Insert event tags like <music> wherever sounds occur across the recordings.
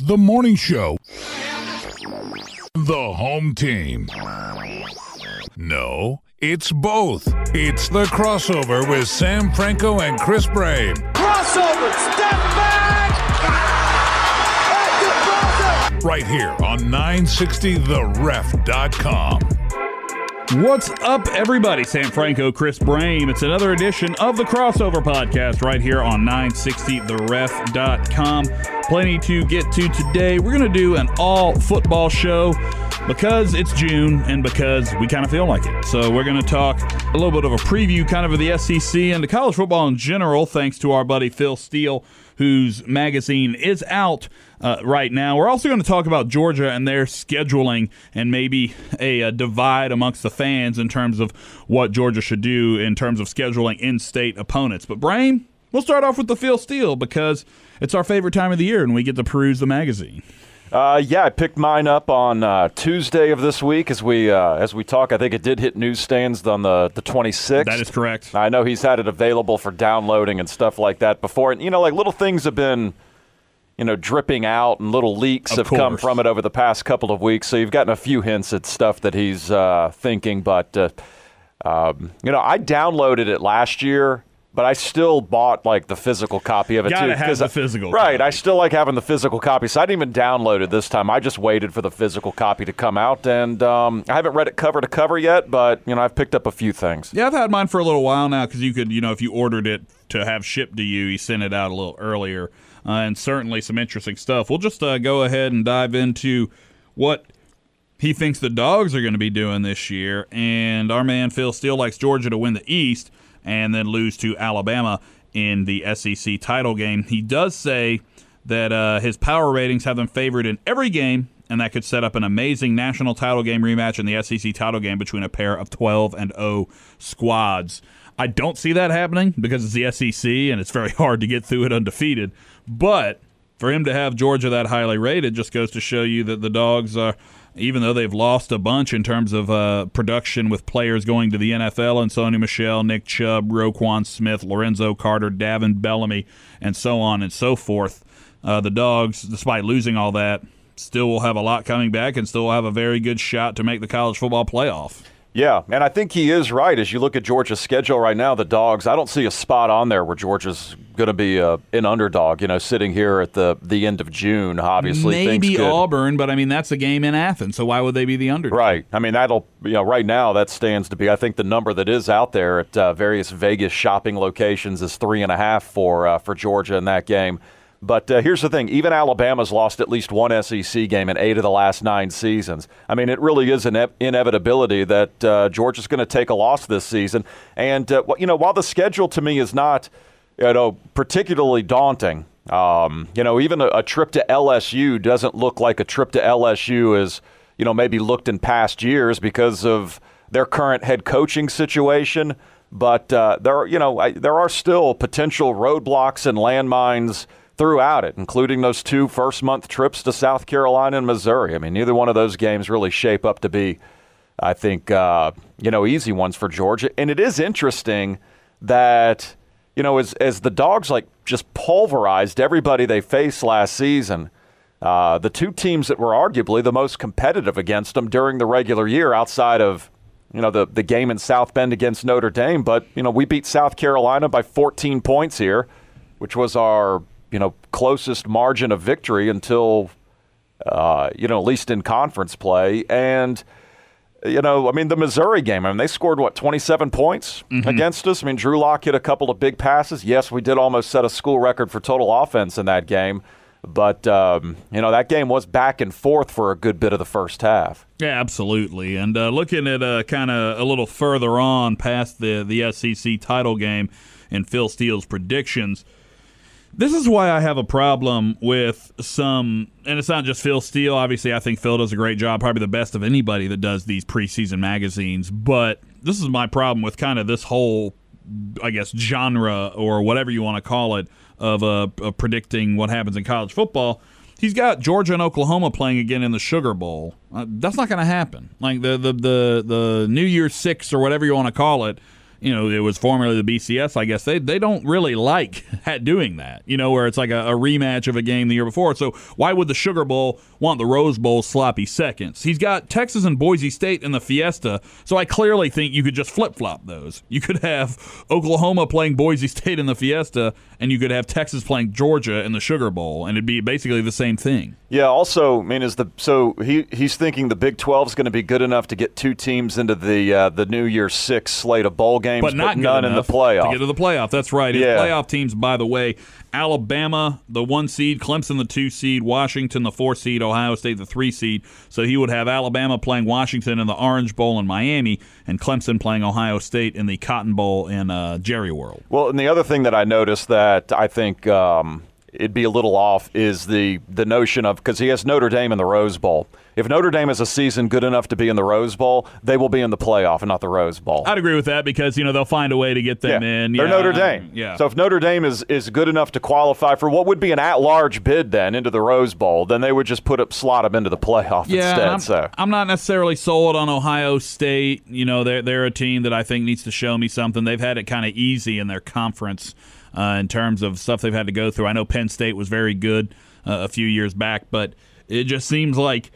The Morning Show. The home team. No, it's both. It's the crossover with Sam Franco and Chris Brame. Crossover, step back! Right here on 960theref.com. What's up, everybody? Sam Franco, Chris Brame. It's another edition of the Crossover Podcast right here on 960theref.com. Plenty to get to today. We're going to do an all football show because it's June and because we kind of feel like it. So, we're going to talk a little bit of a preview kind of of the SEC and the college football in general, thanks to our buddy Phil Steele, whose magazine is out uh, right now. We're also going to talk about Georgia and their scheduling and maybe a, a, divide amongst the fans in terms of what Georgia should do in terms of scheduling in state opponents. But, Brame, we'll start off with the Phil Steele because it's our favorite time of the year and we get to peruse the magazine. Uh, yeah, I picked mine up on uh, Tuesday of this week as we uh, as we talk. I think it did hit newsstands on the the 26th. That is correct. I know he's had it available for downloading and stuff like that before, and you know, like little things have been you know, dripping out and little leaks Of have course. come from it over the past couple of weeks. So you've gotten a few hints at stuff that he's uh, thinking. But, uh, um, you know, I downloaded it last year, but I still bought like the physical copy of it Gotta too. have the I- physical Right. I still like having the physical copy. So I didn't even download it this time. I just waited for the physical copy to come out. And um, I haven't read it cover to cover yet, but, you know, I've picked up a few things. Yeah, I've had mine for a little while now because you could, you know, if you ordered it to have shipped to you, he sent it out a little earlier. Uh, and certainly some interesting stuff. We'll just uh, go ahead and dive into what he thinks the dogs are going to be doing this year. And our man Phil Steele likes Georgia to win the East and then lose to Alabama in the SEC title game. He does say that uh, his power ratings have them favored in every game, and that could set up an amazing national title game rematch in the SEC title game between a pair of 12 and 0 squads. I don't see that happening because it's the SEC and it's very <laughs> hard to get through it undefeated. But for him to have Georgia that highly rated just goes to show you that the dogs are even though they've lost a bunch in terms of uh, production with players going to the NFL and Sony Michel, Nick Chubb, Roquan Smith, Lorenzo Carter, Davin Bellamy, and so on and so forth, uh, the dogs, despite losing all that, still will have a lot coming back and still will have a very good shot to make the college football playoff. Yeah, and I think he is right. As you look at Georgia's schedule right now, the dogs, I don't see a spot on there where Georgia's going to be uh, an underdog, you know, sitting here at the, the end of June, obviously. Maybe could- Auburn, but I mean that's a game in Athens, so why would they be the underdog? Right. I mean, that'll, you know, right now that stands to be, I think the number that is out there at uh, various Vegas shopping locations is three and a half for, uh, for Georgia in that game. But uh, here's the thing even Alabama's lost at least one SEC game in eight of the last nine seasons. I mean, it really is an ine- inevitability that uh, Georgia's going to take a loss this season. And, uh, you know, while the schedule to me is not, you know, particularly daunting, um, you know, even a, a trip to LSU doesn't look like a trip to LSU is, you know, maybe looked in past years because of their current head coaching situation. But uh, there, are, you know, I, there are still potential roadblocks and landmines throughout it, including those two first month trips to South Carolina and Missouri. I mean, neither one of those games really shape up to be, I think, uh, you know, easy ones for Georgia. And it is interesting that, you know, as, as the dogs like just pulverized everybody they faced last season, uh, the two teams that were arguably the most competitive against them during the regular year outside of you know the the game in South Bend against Notre Dame but you know we beat South Carolina by 14 points here which was our you know closest margin of victory until uh, you know at least in conference play and you know, I mean, the Missouri game, I mean, they scored, what, 27 points against us? I mean, Drew Lock hit a couple of big passes. Yes, we did almost set a school record for total offense in that game. But, um, you know, that game was back and forth for a good bit of the first half. Yeah, absolutely. And uh, looking at uh, kind of a little further on past the the SEC title game and Phil Steele's predictions, This is why I have a problem with some, and it's not just Phil Steele. Obviously, I think Phil does a great job, probably the best of anybody that does these preseason magazines. But this is my problem with kind of this whole, I guess, genre or whatever you want to call it of, uh, of predicting what happens in college football. He's got Georgia and Oklahoma playing again in the Sugar Bowl. Uh, that's not going to happen. Like the, the the the New Year's Six or whatever you want to call it you know, it was formerly the BCS, I guess, they, they don't really like <laughs> doing that, you know, where it's like a, a, rematch of a game the year before. So why would the Sugar Bowl want the Rose Bowl sloppy seconds? He's got Texas and Boise State in the Fiesta, so I clearly think you could just flip flop those. You could have Oklahoma playing Boise <laughs> State in the Fiesta, and you could have Texas playing Georgia in the Sugar Bowl, and it'd be basically the same thing. Yeah. Also, I mean, is the so he he's thinking the Big Twelve is going to be good enough to get two teams into the uh, the New Year's Six slate of bowl games, but, not but none in the playoff to get to the playoff. That's right. His yeah. playoff teams, by the way, Alabama, the one seed, Clemson, the two seed, Washington, the four seed, Ohio State, the three seed. So he would have Alabama playing Washington in the Orange Bowl in Miami, and Clemson playing Ohio State in the Cotton Bowl in uh, Jerry World. Well, and the other thing that I noticed that I think. Um, it'd be a little off is the the notion of because he has Notre Dame in the Rose Bowl. If Notre Dame has a season good enough to be in the Rose Bowl, they will be in the playoff and not the Rose Bowl. I'd agree with that because you know they'll find a way to get them yeah, in. They're yeah, Notre Dame. yeah. So if Notre Dame is is good enough to qualify for what would be an at-large bid then into the Rose Bowl, then they would just put up slot them into the playoff yeah, instead. I'm, so I'm not necessarily sold on Ohio State. You know, they're they're a team that I think needs to show me something. They've had it kind of easy in their conference uh, in terms of stuff they've had to go through. I know Penn State was very good uh, a few years back, but it just seems like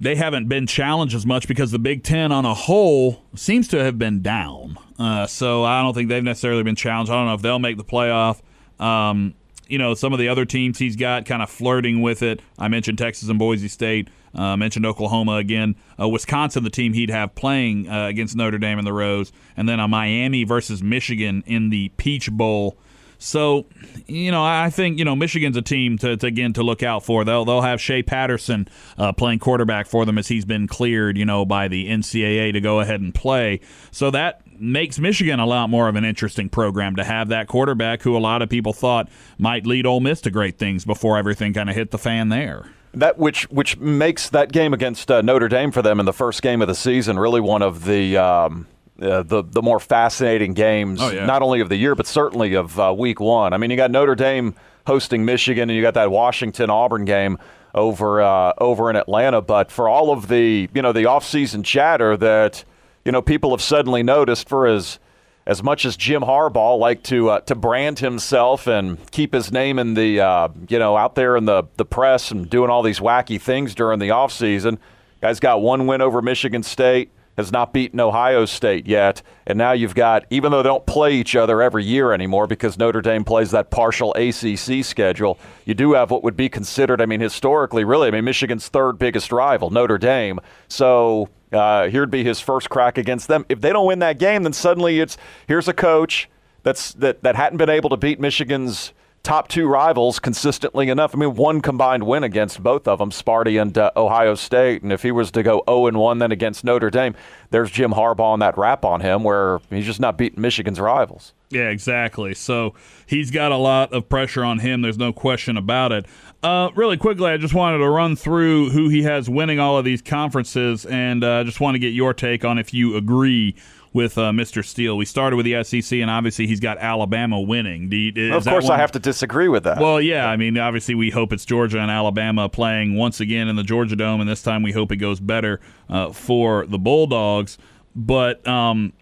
they haven't been challenged as much because the Big Ten on a whole seems to have been down. Uh, so I don't think they've necessarily been challenged. I don't know if they'll make the playoff. Um, you know, some of the other teams he's got kind of flirting with it. I mentioned Texas and Boise State. Uh, mentioned Oklahoma again. Uh, Wisconsin, the team he'd have playing uh, against Notre Dame in the Rose. And then a Miami versus Michigan in the Peach Bowl. So, you know, I think you know Michigan's a team to, to again to look out for. They'll they'll have Shea Patterson uh, playing quarterback for them as he's been cleared, you know, by the NCAA to go ahead and play. So that makes Michigan a lot more of an interesting program to have that quarterback who a lot of people thought might lead Ole Miss to great things before everything kind of hit the fan there. That which which makes that game against uh, Notre Dame for them in the first game of the season really one of the. Um uh, the the more fascinating games, oh, yeah. not only of the year but certainly of uh, Week One. I mean, you got Notre Dame hosting Michigan, and you got that Washington Auburn game over uh, over in Atlanta. But for all of the you know the offseason chatter that you know people have suddenly noticed for as as much as Jim Harbaugh liked to uh, to brand himself and keep his name in the uh, you know out there in the the press and doing all these wacky things during the offseason. Guys got one win over Michigan State has not beaten Ohio State yet. And now you've got, even though they don't play each other every year anymore because Notre Dame plays that partial ACC schedule, you do have what would be considered, I mean, historically, really, I mean, Michigan's third biggest rival, Notre Dame. So uh, here'd be his first crack against them. If they don't win that game, then suddenly it's here's a coach that's that, that hadn't been able to beat Michigan's top two rivals consistently enough. I mean, one combined win against both of them, Sparty and uh, Ohio State. And if he was to go 0 and 1 then against Notre Dame, there's Jim Harbaugh and that rap on him where he's just not beating Michigan's rivals. Yeah, exactly. So he's got a lot of pressure on him. There's no question about it. Uh, really quickly, I just wanted to run through who he has winning all of these conferences, and I uh, just want to get your take on if you agree with uh, Mr. Steele. We started with the SEC, and obviously he's got Alabama winning. You, of course, I have to disagree with that. Well, yeah, I mean, obviously we hope it's Georgia and Alabama playing once again in the Georgia Dome, and this time we hope it goes better uh, for the Bulldogs. But um,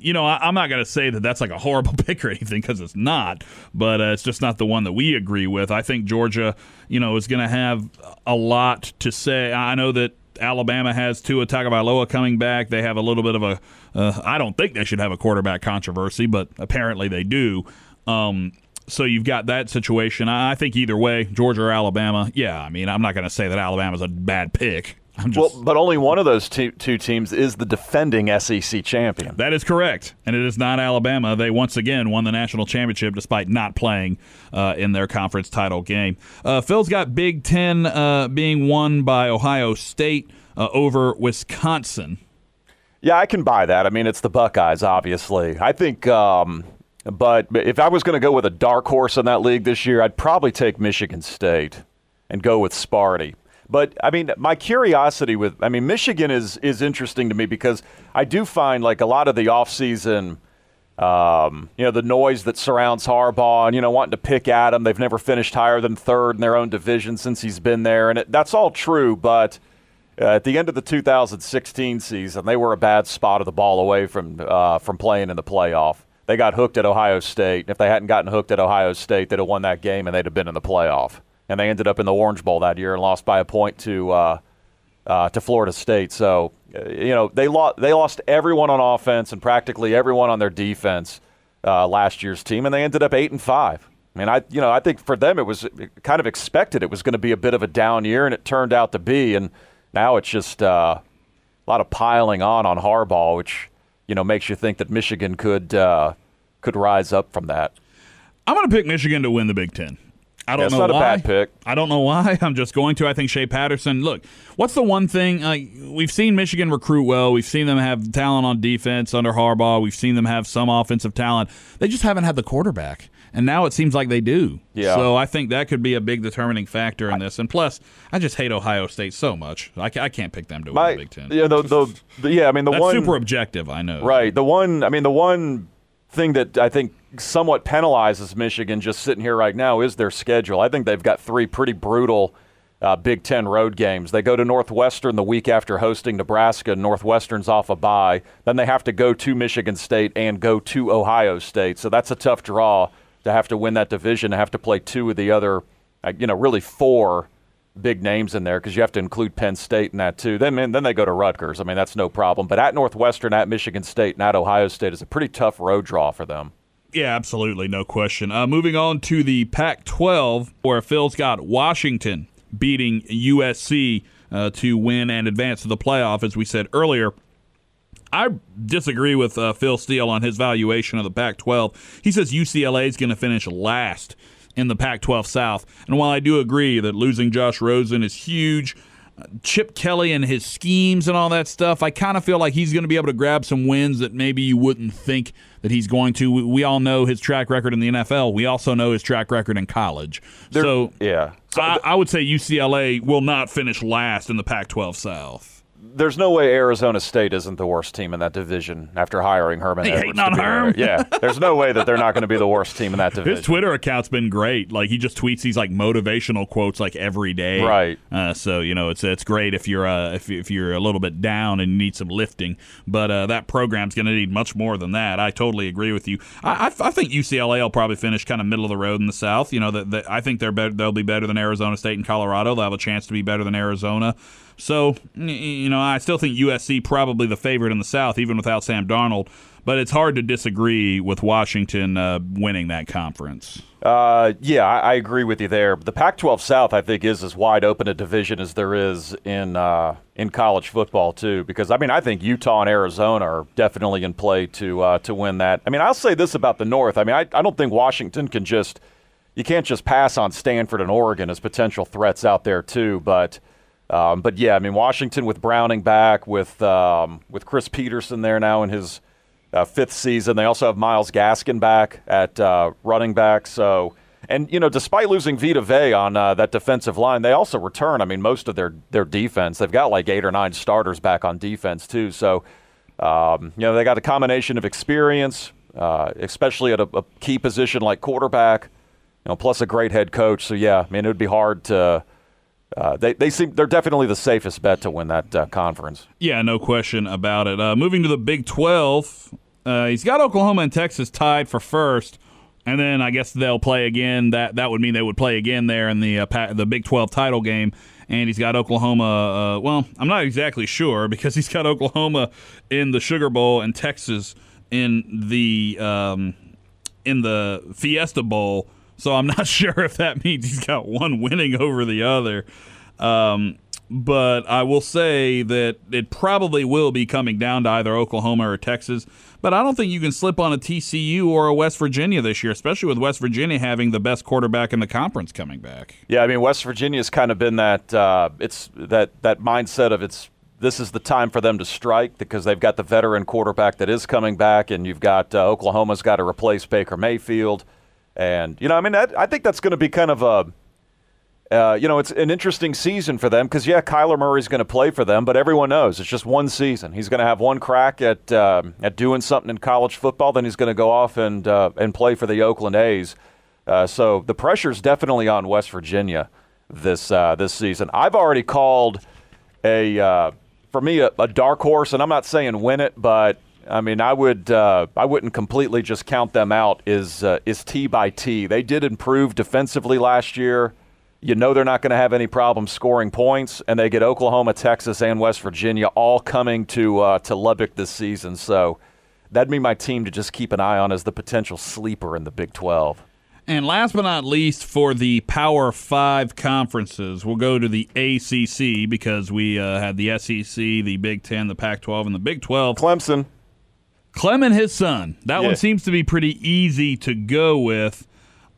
you know, I, am not going to say that that's like a horrible <laughs> pick or anything because it's not, but uh, it's just not the one that we agree with. I think Georgia, you know, is going to have a lot to say. I know that Alabama has Tua Tagovailoa coming back. They have a little bit of a. Uh, I don't think they should have a quarterback controversy, but apparently they do. Um, so you've got that situation. I think either way, Georgia or Alabama. Yeah, I mean, I'm not going to say that Alabama's a bad pick. Just, well, but only one of those two, two teams is the defending SEC champion. That is correct, and it is not Alabama. They once again won the national championship despite not playing uh, in their conference title game. Uh, Phil's got Big Ten uh, being won by Ohio State uh, over Wisconsin. Yeah, I can buy that. I mean, it's the Buckeyes, obviously. I think. Um, But if I was going to go with a dark horse in that league this year, I'd probably take Michigan State and go with Sparty. But I mean, my curiosity with I mean, Michigan is is interesting to me because I do find like a lot of the offseason um, you know, the noise that surrounds Harbaugh and, you know, wanting to pick at him. They've never finished higher than third in their own division since he's been there. And it, that's all true, but uh, at the end of the 2016 season, they were a bad spot of the ball away from, uh, from playing in the playoff. They got hooked at Ohio State. If they hadn't gotten hooked at Ohio State, they'd have won that game and they'd have been in the playoff. And they ended up in the Orange Bowl that year and lost by a point to, uh, uh to Florida State. So uh, you know, they lost they lost everyone on offense and practically everyone on their defense uh, last year's team, and they ended up eight and five. I mean, I you know I think for them it was kind of expected it was going to be a bit of a down year, and it turned out to be. And now it's just uh, a lot of piling on on Harbaugh, which you know makes you think that Michigan could uh, could rise up from that. I'm going to pick Michigan to win the Big Ten. I don't yeah, know not why. a bad pick. I don't know why. <laughs> I'm just going to. I think Shea Patterson. Look, what's the one thing uh, we've seen Michigan recruit well. We've seen them have talent on defense under Harbaugh. We've seen them have some offensive talent. They just haven't had the quarterback, and now it seems like they do. Yeah. So I think that could be a big determining factor in this. And plus, I just hate Ohio State so much. I, I can't pick them to My, win the Big Ten. Yeah, the, the, the yeah. I mean, the That's one super objective. I know. Right. The one, I mean, the one thing that I think somewhat penalizes Michigan just sitting here right now is their schedule. I think they've got three pretty brutal uh, Big Ten road games. They go to Northwestern the week after hosting Nebraska. Northwestern's off a bye. Then they have to go to Michigan State and go to Ohio State. So that's a tough draw to have to win that division, to have to play two of the other, uh, you know, really four big names in there because you have to include Penn State in that too. Then then they go to Rutgers. I mean that's no problem. But at Northwestern, at Michigan State, and at Ohio State is a pretty tough road draw for them. Yeah, absolutely, no question. Uh, moving on to the Pac-12, where Phil's got Washington beating USC uh, to win and advance to the playoff, as we said earlier. I disagree with uh, Phil Steele on his valuation of the Pac 12. He says UCLA is going to finish last in the Pac 12 South. And while I do agree that losing Josh Rosen is huge, Chip Kelly and his schemes and all that stuff, I kind of feel like he's going to be able to grab some wins that maybe you wouldn't think that he's going to. We, we all know his track record in the NFL. We also know his track record in college. There, so yeah, so I, I would say UCLA will not finish last in the Pac 12 South there's no way Arizona State isn't the worst team in that division after hiring Herman hey, Edwards. on Herm? Yeah, there's no way that they're not going to be the worst team in that division. His Twitter account's been great. Like he just tweets these like motivational quotes like every day. Right. Uh, so you know it's it's great if you're uh, if if you're a little bit down and need some lifting. But uh, that program's going to need much more than that. I totally agree with you. I, I, I think UCLA will probably finish kind of middle of the road in the South. You know that I think they're better. They'll be better than Arizona State and Colorado. They'll have a chance to be better than Arizona. So, you know, I still think USC probably the favorite in the South, even without Sam Darnold. But it's hard to disagree with Washington uh, winning that conference. Uh, yeah, I, I, agree with you there. The Pac-12 South, I think, is as wide open a division as there is in uh, in college football too. Because I mean, I think Utah and Arizona are definitely in play to uh, to win that. I mean, I'll say this about the North. I mean, I, I don't think Washington can just you can't just pass on Stanford and Oregon as potential threats out there too. But um, but yeah, I mean Washington with Browning back, with um, with Chris Petersen there now in his uh, fifth season. They also have Myles Gaskin back at uh, running back. So, and you know, despite losing Vita Vea on uh, that defensive line, they also return. I mean, most of their their defense. They've got like eight or nine starters back on defense too. So, um, you know, they got a combination of experience, uh, especially at a, a key position like quarterback. You know, plus a great head coach. So yeah, I mean, it would be hard to uh, they they seem they're definitely the safest bet to win that uh, conference. Yeah, no question about it. Uh, moving to the Big Twelve, uh, he's got Oklahoma and Texas tied for first, and then I guess they'll play again. That that would mean they would play again there in the uh, the Big Twelve title game. And he's got Oklahoma. well, I'm not exactly sure because <laughs> he's got Oklahoma in the Sugar Bowl and Texas in the um, in the Fiesta Bowl so I'm not <laughs> sure if that means he's got one winning over the other. Um, but I will say that it probably will be coming down to either Oklahoma or Texas. But I don't think you can slip on a TCU or a West Virginia this year, especially with West Virginia having the best quarterback in the conference coming back. Yeah, I mean West Virginia's kind of been that uh, it's that that mindset of it's this is the time for them to strike because they've got the veteran quarterback that is coming back, and you've got uh, Oklahoma's got to replace Baker Mayfield, and you know, I mean, that, I think that's going to be kind of a uh, you know, it's an interesting season for them because, yeah, Kyler Murray's going to play for them, but everyone knows it's just one season. He's going to have one crack at uh, at doing something in college football, then he's going to go off and uh, and play for the Oakland A's. Uh, so the pressure's definitely on West Virginia this uh, this season. I've already called a for me a, a, dark horse, and I'm not saying win it, but I mean I would I wouldn't completely just count them out. Is is T by T? They did improve defensively last year. You know they're not going to have any problem scoring points, and they get Oklahoma, Texas, and West Virginia all coming to uh, to Lubbock this season. So that'd be my team to just keep an eye on as the potential sleeper in the Big 12. And last but not least, for the Power Five conferences, we'll go to the ACC because we uh, had the SEC, the Big Ten, the Pac 12, and the Big 12. Clemson. Clem and his son. That yeah. one seems to be pretty easy to go with.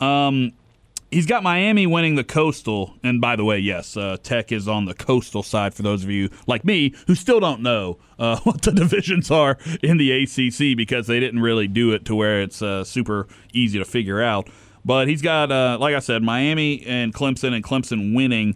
Um, he's got Miami winning the Coastal, and by the way, yes, uh, Tech is on the Coastal side for those of you like me who still don't know uh, <laughs> what the divisions are in the ACC because they didn't really do it to where it's uh, super easy to figure out. But he's got, uh, like I said, Miami and Clemson, and Clemson winning.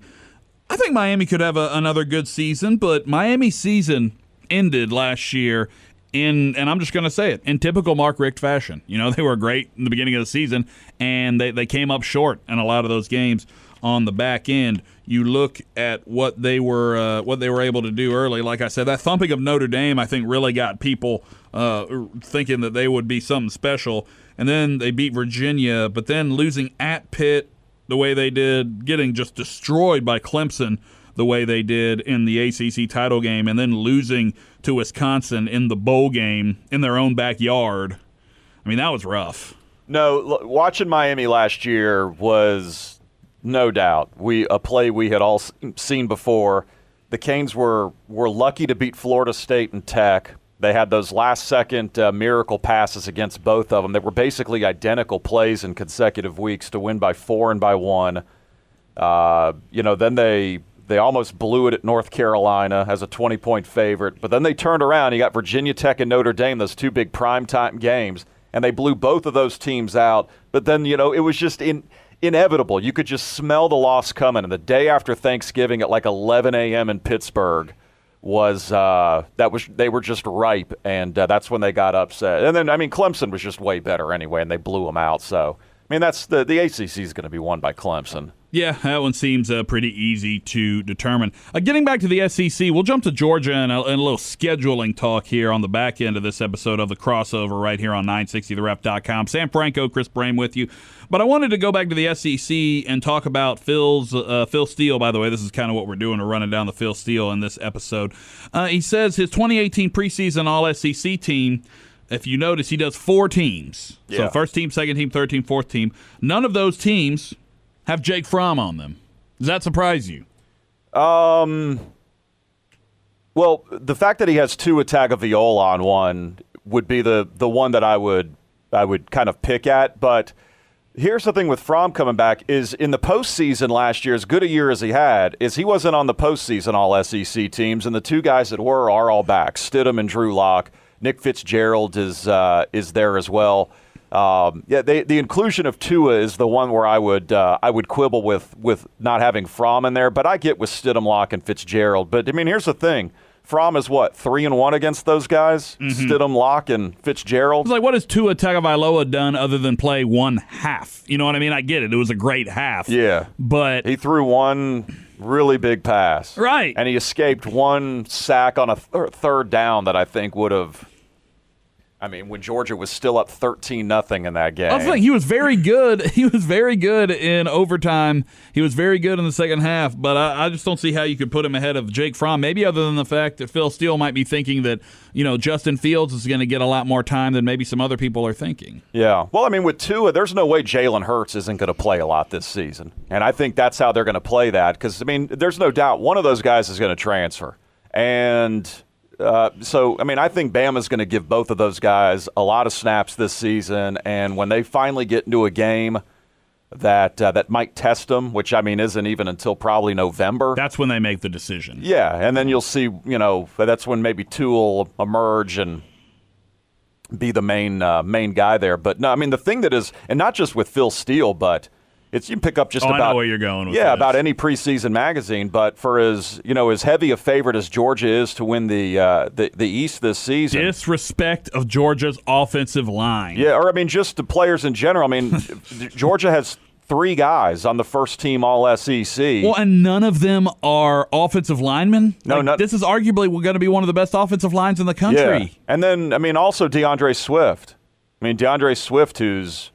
I think Miami could have a, another good season, but Miami's season ended last year in and I'm just going to say it in typical Mark Richt fashion. You know, <laughs> they were great in the beginning of the season and they, they came up short in a lot of those games on the back end. You look at what they were uh, what they were able to do early. Like I said, that thumping of Notre Dame, I think, really got people uh, thinking that they would be something special. And then they beat Virginia, but then losing at Pitt the way they did, getting just destroyed by Clemson the way they did in the ACC title game, and then losing to Wisconsin in the bowl game in their own backyard. I mean, that was rough. No, watching Miami last year was no doubt we a play we had all seen before. The Canes were were lucky to beat Florida State and Tech. They had those last second uh, miracle passes against both of them. They were basically identical plays in consecutive weeks to win by four and by one. Uh, you know, then they they almost blew it at North Carolina as a 20 point favorite, but then they turned around. You got Virginia Tech and Notre Dame, those two big primetime games, and they blew both of those teams out. But then, you know, it was just in, inevitable. You could just smell the loss coming. And the day after Thanksgiving at like 11 a.m. in Pittsburgh was uh, that was they were just ripe, and uh, that's when they got upset. And then, I mean, Clemson was just way better anyway, and they blew them out. So, I mean, that's the the ACC is going to be won by Clemson. Yeah, that one seems uh, pretty easy to determine. Uh, getting back to the SEC, we'll jump to Georgia and a, and a, little scheduling talk here on the back end of this episode of the crossover right here on 960theref.com. Sam Franco, Chris Brame with you. But I wanted to go back to the SEC and talk about Phil's uh, Phil Steele. By the way, this is kind of what we're doing. We're running down the Phil Steele in this episode. Uh, he says his 2018 preseason All SEC team if you notice, he does four teams. Yeah. So first team, second team, third team, fourth team. None of those teams have Jake Fromm on them. Does that surprise you? Um. Well, the fact that he has Tua Tagovailoa on one would be the the one that I would I would kind of pick at. But here's the thing with Fromm coming back is in the postseason last year, as good a year as he had, is he wasn't on the postseason All SEC teams, and the two guys that were are all back, Stidham and Drew Lock. Nick Fitzgerald is uh, is there as well. Um, yeah, they, the inclusion of Tua is the one where I would uh, I would quibble with with not having Fromm in there, but I get with Stidham, Lock, and Fitzgerald. But I mean, here's the thing: Fromm is what three and one against those guys. Mm-hmm. Stidham, Lock, and Fitzgerald. It's like, what has Tua Tagovailoa done other than play one half? You know what I mean? I get it; it was a great half. Yeah, but he threw one really big pass, right? And he escaped one sack on a th- third down that I think would have I mean, when Georgia was still up thirteen nothing in that game. I was like, he was very good. <laughs> He was very good in overtime. He was very good in the second half. But I, I, just don't see how you could put him ahead of Jake Fromm. Maybe other than the fact that Phil Steele might be thinking that you know Justin Fields is going to get a lot more time than maybe some other people are thinking. Yeah. Well, I mean, with Tua, there's no way Jalen Hurts isn't going to play a lot this season, and I think that's how they're going to play that. Because I mean, there's no doubt one of those guys is going to transfer, and uh, so, I mean, I think Bama's going to give both of those guys a lot of snaps this season. And when they finally get into a game that uh, that might test them, which I mean isn't even until probably November. That's when they make the decision. Yeah, and then you'll see, you know, that's when maybe Tua will emerge and be the main uh, main guy there. But no, I mean the thing that is, and not just with Phil Steele, but it's you can pick up just Oh, about where you're going with yeah this. about any preseason magazine. But for as you know, as heavy a favorite as Georgia is to win the uh, the the East this season, Disrespect of Georgia's offensive line. yeah, or I mean just the players in general. I mean <laughs> Georgia has three guys on the first team All SEC. Well, and none of them are offensive linemen. No, Like, not- this is arguably going to be one of the best offensive lines in the country. Yeah. And then, I mean, also D'Andre Swift. I mean, D'Andre Swift, who's,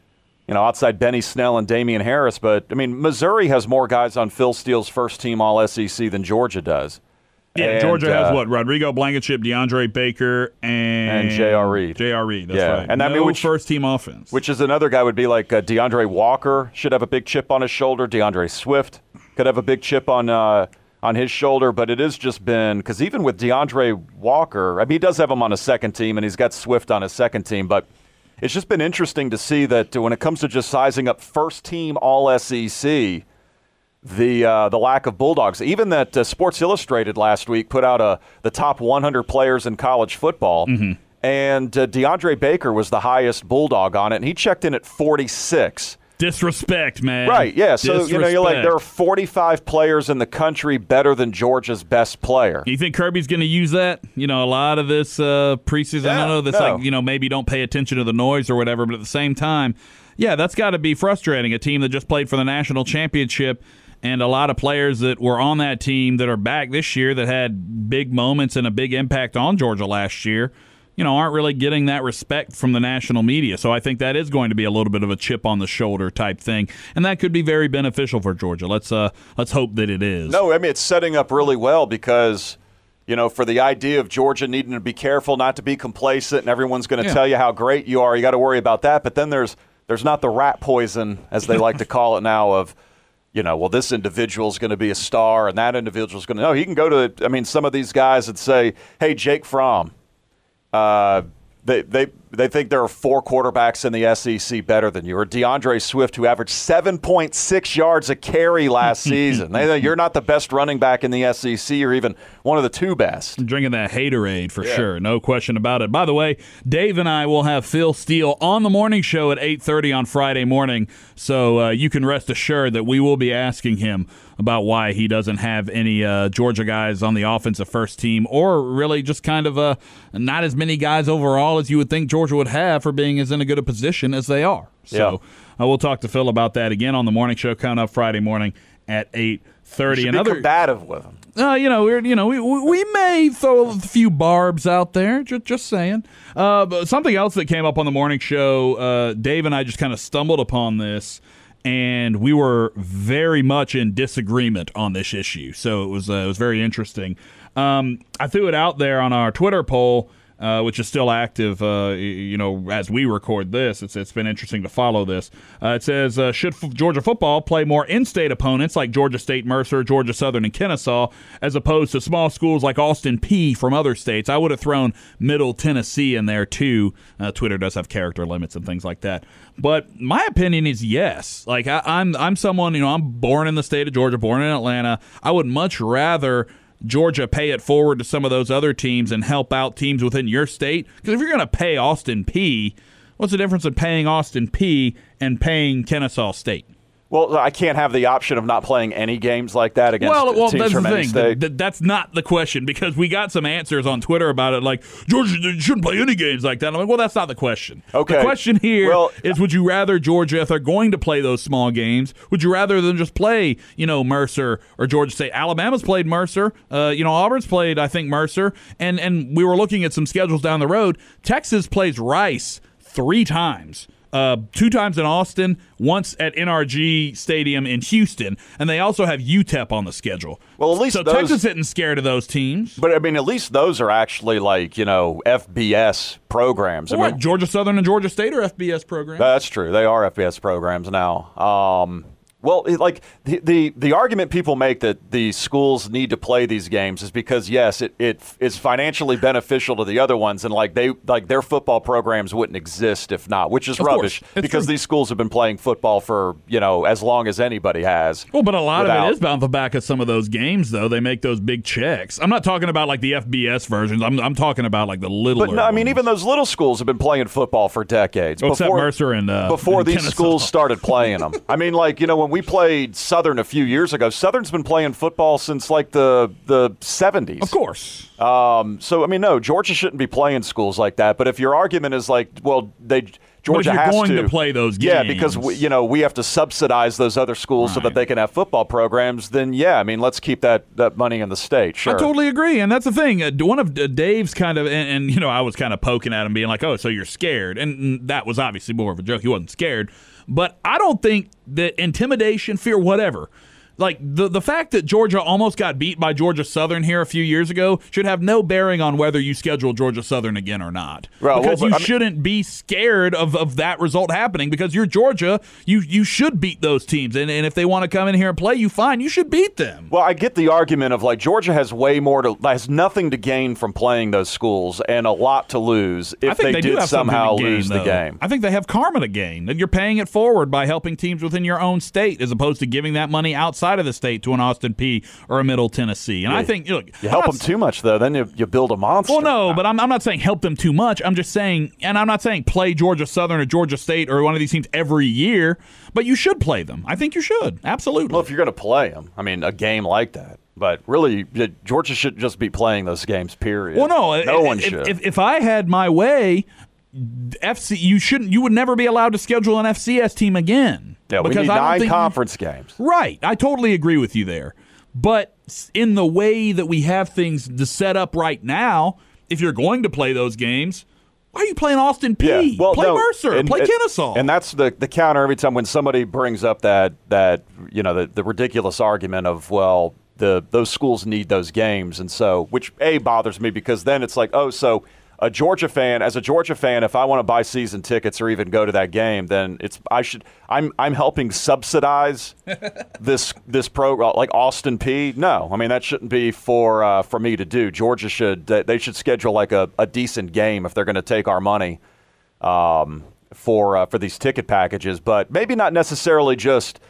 you know, outside Benny Snell and Damien Harris. But, I mean, Missouri has more guys on Phil Steele's first team All SEC than Georgia does. Yeah, And, Georgia has uh, what? Rodrigo Blankenship, DeAndre Baker, and And J.R. Reed. J.R. Reed, that's Yeah, right. and I mean, no which- first team offense. Which is another guy would be like uh, DeAndre Walker should have a big chip on his shoulder. D'Andre Swift could have a big chip on uh, on his shoulder. But it has just been because even with DeAndre Walker, I mean, he does have him on a second team, and he's got Swift on his second team. But it's just been interesting to see that when it comes to just sizing up first team All SEC, the uh, the lack of Bulldogs. Even that uh, Sports Illustrated last week put out a the top 100 players in college football, and uh, DeAndre Baker was the highest Bulldog on it, and he checked in at 46. Disrespect, man. Right? Yeah. So you know, you're like there are 45 players in the country better than Georgia's best player. You think Kirby's going to use that? You know, a lot of this uh, preseason. I know that's no. like you know maybe don't pay attention to the noise or whatever, but at the same time, yeah, that's got to be frustrating. A team that just played for the national championship, and a lot of players that were on that team that are back this year that had big moments and a big impact on Georgia last year. You know, aren't really getting that respect from the national media. So I think that is going to be a little bit of a chip on the shoulder type thing, and that could be very beneficial for Georgia. Let's uh, let's hope that it is. No, I mean it's setting up really well because you know for the idea of Georgia needing to be careful, not to be complacent, and everyone's going to Yeah. tell you how great you are. You got to worry about that. But then there's there's not the rat poison as they like to call it now of. You know, well, this individual is going to be a star, and that individual is going to. No, he can go to. I mean, some of these guys that say, "Hey, Jake Fromm, uh, they, they, they think there are four quarterbacks in the SEC better than you, or D'Andre Swift, who averaged 7.6 yards a carry last <laughs> season. They, you're not the best running back in the SEC, or even one of the two best. drinking that haterade for sure. No question about it. By the way dave and i will have phil steele on the morning show at 8.30 on friday morning. So uh, you can rest assured that we will be asking him about why he doesn't have any uh, georgia guys on the offensive first team or really just kind of uh, not as many guys overall as you would think georgia would have for being as in a good a position as they are so uh, we'll talk to phil about that again on the morning show coming up friday morning at 8.30 Should be another combative with him. uh, you know, we're you know we, we we may throw a few barbs out there. Just just saying. Uh, but something else that came up on the morning show. Uh, Dave and I just kind of stumbled upon this, and we were very much in disagreement on this issue. So it was uh, it was very interesting. Um, I threw it out there on our Twitter poll. Uh, which is still active, uh, you know, as we record this. It's, it's been interesting to follow this. Uh, it says, uh, should f- Georgia football play more in-state opponents like Georgia State, Mercer, Georgia Southern, and Kennesaw, as opposed to small schools like Austin Peay from other states? I would have thrown Middle Tennessee in there too. Uh, Twitter does have character limits and things like that. But my opinion is yes. Like I, I'm, I'm someone, you know, I'm born in the state of Georgia, born in Atlanta. I would much rather Georgia pay it forward to some of those other teams and help out teams within your state. Because if you're going to pay Austin Peay, what's the difference in paying Austin Peay and paying Kennesaw State? Well, I can't have the option of not playing any games like that against Well, well, teams that's the from any state. Th- th- that's not the question because we got some answers on Twitter about it, like Georgia shouldn't play any games like that. I'm like, well, that's not the question. Okay. The question here is: Well- is, Would you rather Georgia, if they're going to play those small games, would you rather than just play, you know, Mercer or Georgia State? Alabama's played Mercer. Uh, you know, Auburn's played, I think, Mercer, and and we were looking at some schedules down the road. Texas plays Rice three times. Uh, two times in Austin, once at NRG Stadium in Houston, and they also have UTEP on the schedule. Well, at least so those- Texas isn't scared of those teams. but I mean, at least those are actually like you know FBS programs. I What, mean, Georgia Southern and Georgia State are FBS programs. That's true. They are FBS programs now. Um, Well, it, like the, the the argument people make that the schools need to play these games is because yes, it, it is financially beneficial to the other ones, and like they like their football programs wouldn't exist if not, which is Of rubbish because true. these schools have been playing football for you know as long as anybody has. Well, but a lot without- of it is bound the back of some of those games, though. They make those big checks. I'm not talking about like the FBS versions. I'm, I'm talking about like the little. But no, I mean, even those little schools have been playing football for decades. Oh, except Mercer and, uh, before and these Kennesaw. schools started playing them. <laughs> I mean, like you know, when we played Southern a few years ago, Southern's been playing football since like the the 70s. of course. Um, so I mean, no, Georgia shouldn't be playing schools like that. But if your argument is like, well, they Georgia you're has going to play those games. yeah, because we, you know we have to subsidize those other schools so that they can have football programs. Then yeah, I mean, let's keep that that money in the state. Sure. I totally agree, and that's the thing. Uh, one of uh, Dave's kind of, and, and you know, I was kind of poking at him, being like, "Oh, so you're scared?" And that was obviously more of a joke. He wasn't scared, but I don't think that intimidation, fear, whatever. Like the the fact that Georgia almost got beat by Georgia Southern here a few years ago should have no bearing on whether you schedule Georgia Southern again or not. Well, because well, you I mean- shouldn't be scared of, of that result happening because you're Georgia. You you should beat those teams, and, and if they want to come in here and play you, fine, you should beat them. Well, I get the argument of like Georgia has way more to has nothing to gain from playing those schools and a lot to lose if they, do did somehow gain, lose the game. I think they have karma to gain. and you're paying it forward by helping teams within your own state, as opposed to giving that money outside of the state to an Austin Peay or a Middle Tennessee. And I think look, You help not them too much though, then you, you build a monster. Well, no, but I'm, I'm not saying help them too much. I'm just saying, and I'm not saying play Georgia Southern or Georgia State or one of these teams every year, but you should play them. I think you should. Absolutely. Well, if you're going to play them, I mean, a game like that. But really, Georgia should just be playing those games. Period. Well, no, no if, one should. If, if I had my way, FC, you shouldn't. You would never be allowed to schedule an FCS team again. Yeah, we because need nine think, conference games. Right. I totally agree with you there. But in the way that we have things to set up right now, if you're going to play those games, why are you playing Austin Peay? Yeah, well, play no, Mercer, and- play and- Kennesaw. and that's the the counter every time when somebody brings up that that you know the, the ridiculous argument of well the those schools need those games, and so which a bothers me because then it's like oh so a Georgia fan as a Georgia fan if I want to buy season tickets or even go to that game then it's I should I'm I'm helping subsidize <laughs> this this program like Austin Peay. No, I mean that shouldn't be for uh, for me to do. Georgia should they they should schedule like a, a decent game if they're going to take our money um, for uh, for these ticket packages, but maybe not necessarily just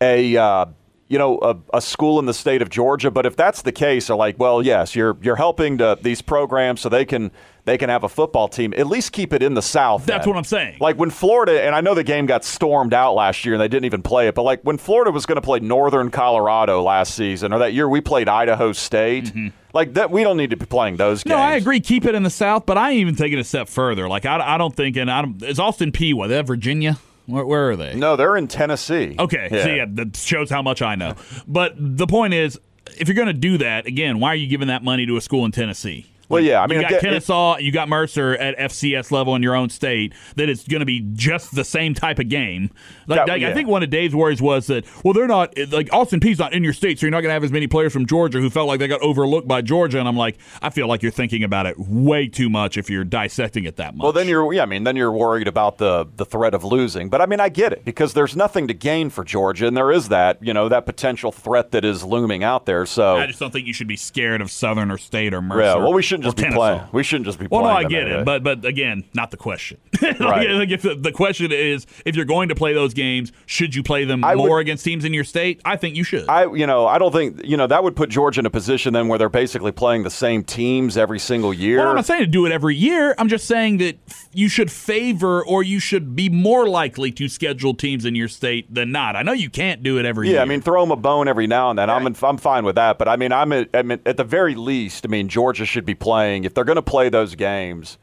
a uh, you know a, a school in the state of Georgia. But if that's the case, are like, well, yes, you're you're helping to, these programs so they can they can have a football team. At least keep it in the South. That's then. what I'm saying. Like when Florida, and I know the game got stormed out last year and they didn't even play it, but like when Florida was going to play Northern Colorado last season, or that year we played Idaho State, like that, we don't need to be playing those games. Mm-hmm. no, I agree. Keep it in the South, but I even take it a step further. Like I, I don't think, and I don't, is Austin Peay. What? That Virginia? Where, where are they? No, they're in Tennessee. Okay, Yeah. so yeah, that shows how much I know. But the point is, if you're going to do that, again, why are you giving that money to a school in Tennessee? Well, yeah, I mean, you got again, Kennesaw, you got Mercer at FCS level in your own state. That it's going to be just the same type of game. Like, Yeah, like, I think one of Dave's worries was that well, they're not like Austin Peay's not in your state, so you're not going to have as many players from Georgia who felt like they got overlooked by Georgia. And I'm like, I feel like you're thinking about it way too much if you're dissecting it that much. Well, then you're yeah. I mean, then you're worried about the the threat of losing. But I mean, I get it because there's nothing to gain for Georgia, and there is that you know that potential threat that is looming out there. So I just don't think you should be scared of Southern or State or Mercer. yeah, well, we shouldn't just be playing. We shouldn't just be Well, playing. Well, no, I get it, but but again, not the question. <laughs> like, Right. <laughs> like if the, the question is, if you're going to play those games, should you play them I more would- against teams in your state? I think you should. I, you know, I don't think, you know, that would put Georgia in a position then where they're basically playing the same teams every single year. well, I'm not saying to do it every year. I'm just saying that you should favor or you should be more likely to schedule teams in your state than not. I know you can't do it every yeah, year. I mean, throw them a bone every now and then. I'm, in, I'm fine with that. But I mean, I'm at, I mean, at the very least, I mean, Georgia should be playing if they're going to play those games.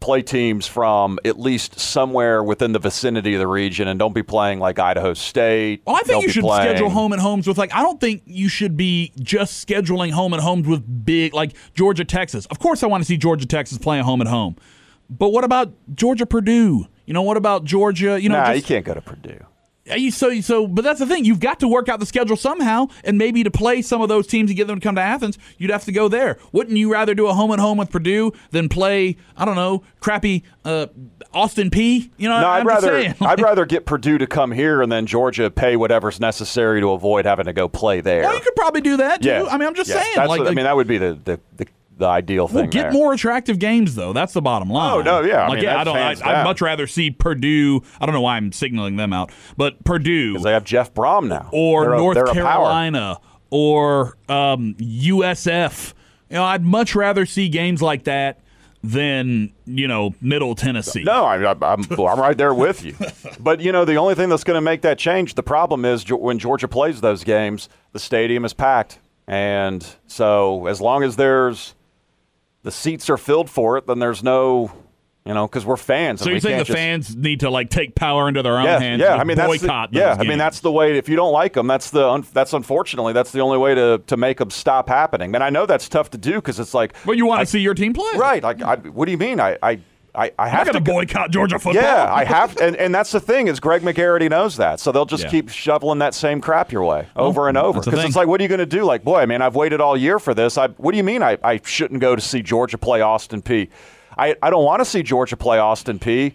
Play teams from at least somewhere within the vicinity of the region, and don't be playing like Idaho State. Well, I think Don't you should playing- schedule home and homes with like I don't think you should be just scheduling home and homes with big like Georgia Texas. Of course I want to see Georgia Texas playing home and home. But what about Georgia Purdue? You know, what about Georgia, you know, Nah, just- you can't go to Purdue. You so so, but that's the thing. You've got to work out the schedule somehow, and maybe to play some of those teams and get them to come to Athens, you'd have to go there. Wouldn't you rather do a home and home with Purdue than play? I don't know, crappy uh, Austin Peay You know, no, I'm I'd rather saying, <laughs> I'd rather get Purdue to come here and then Georgia pay whatever's necessary to avoid having to go play there. Well, you could probably do that too. Yeah. I mean, I'm just Yeah. saying. That's like, what- I mean, that would be the the, the, the ideal Well, thing. get there. more attractive games, though. That's the bottom line. Oh, no, yeah, I, mean, yeah, I don't. I, I'd much rather see Purdue. I don't know why I'm signaling them out, but Purdue because they have Jeff Brohm now, or They're North a. Carolina or um, USF. You know, I'd much rather see games like that than you know Middle Tennessee. No, I, I, I'm I'm right there with you. <laughs> But you know, the only thing that's going to make that change, the problem is when Georgia plays those games, the stadium is packed, and so as long as there's the seats are filled for it, then there's no, you know, because we're fans. So we saying the just- fans need to like take power into their own Yeah, hands? yeah. and I mean, that's the, boycott. yeah. those I mean, that's the way. If you don't like them, that's the un, that's unfortunately that's the only way to to make them stop happening. And I know that's tough to do because it's like, Well, you want to see your team play, right? Like, I, what do you mean? I I I, I have to going to go- boycott Georgia football. Yeah, I <laughs> have, and, and that's the thing is Greg McGarity knows that, so they'll just Yeah. keep shoveling that same crap your way over and over. Because it's like, what are you going to do? Like, boy, I mean, I've waited all year for this. I, what do you mean I, I shouldn't go to see Georgia play Austin Peay? I, I don't want to see Georgia play Austin Peay.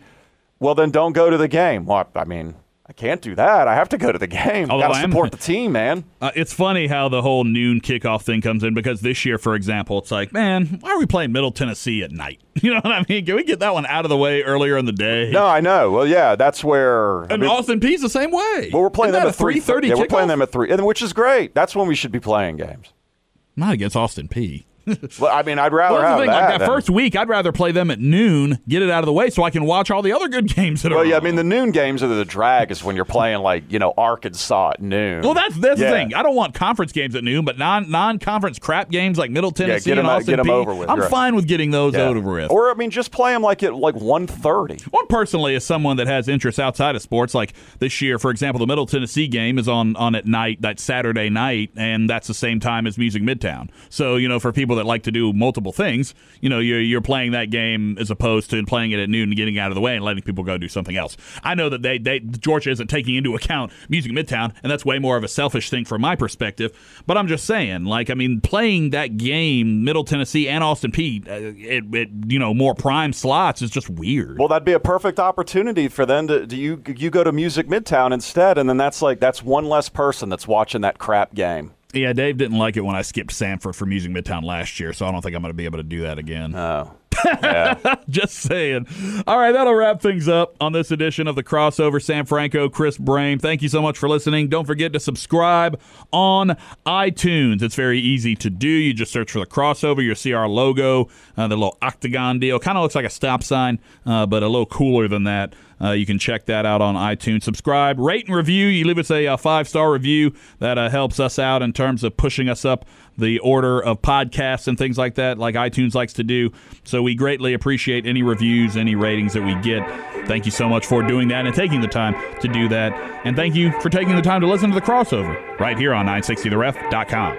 Well, then don't go to the game. Well, I mean, I can't do that. I have to go to the game. Although Got to support the team, man. Uh, it's funny how the whole noon kickoff thing comes in because this year, for example, it's like, man, why are we playing Middle Tennessee at night? <laughs> You know what I mean? Can we get that one out of the way earlier in the day? No, I know. Well, yeah, that's where. I And mean, Austin Peay's the same way. well, we're playing Isn't them at three thirty. Yeah, we're playing them at three, which is great. That's when we should be playing games. Not against Austin Peay. <laughs> Well, I mean, I'd rather Well, have thing. that. Like that than- first week, I'd rather play them at noon, get it out of the way, so I can watch all the other good <laughs> games that are. Well, yeah, I mean the noon games are the drag is when you're playing like you know Arkansas at noon. Well, that's that's Yeah. the thing. I don't want conference games at noon, but non non conference crap games like Middle Tennessee get 'em and out- Austin get 'em Peay, over with, I'm right. fine with getting those Yeah. over with. Or I mean, just play them like at like 1.30. One personally, as someone that has interests outside of sports, like this year, for example, the Middle Tennessee game is on on at night, that Saturday night, and that's the same time as Music Midtown. So you know, for people that like to do multiple things, you know, you're you're playing that game as opposed to playing it at noon and getting out of the way and letting people go do something else. I know that they they Georgia isn't taking into account Music Midtown, and that's way more of a selfish thing from my perspective. But I'm just saying, like, I mean, playing that game, Middle Tennessee and Austin Peay, uh, it, it you know more prime slots is just weird. Well, that'd be a perfect opportunity for them to do you you go to Music Midtown instead, and then that's like that's one less person that's watching that crap game. Yeah, Dave didn't like it when I skipped Sanford from Music Midtown last year, so I don't think I'm going to be able to do that again. Oh, <laughs> yeah. Just saying. All right, that'll wrap things up on this edition of the crossover. Sam Franco, Chris Brame. Thank you so much for listening. Don't forget to subscribe on iTunes. It's very easy to do. You just search for the crossover. You'll see our logo, uh, the little octagon deal. Kind of looks like a stop sign, uh, but a little cooler than that. Uh, you can check that out on iTunes. Subscribe, rate, and review. You leave us a, uh five star review. That uh, helps us out in terms of pushing us up the order of podcasts and things like that, like iTunes likes to do. So we greatly appreciate any reviews, any ratings that we get. Thank you so much for doing that and taking the time to do that. And thank you for taking the time to listen to the crossover right here on 960theref.com.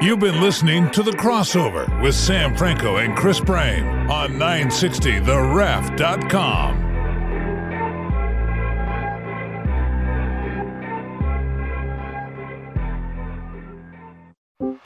You've been listening to The Crossover with Sam Franco and Chris Brame on 960theref.com.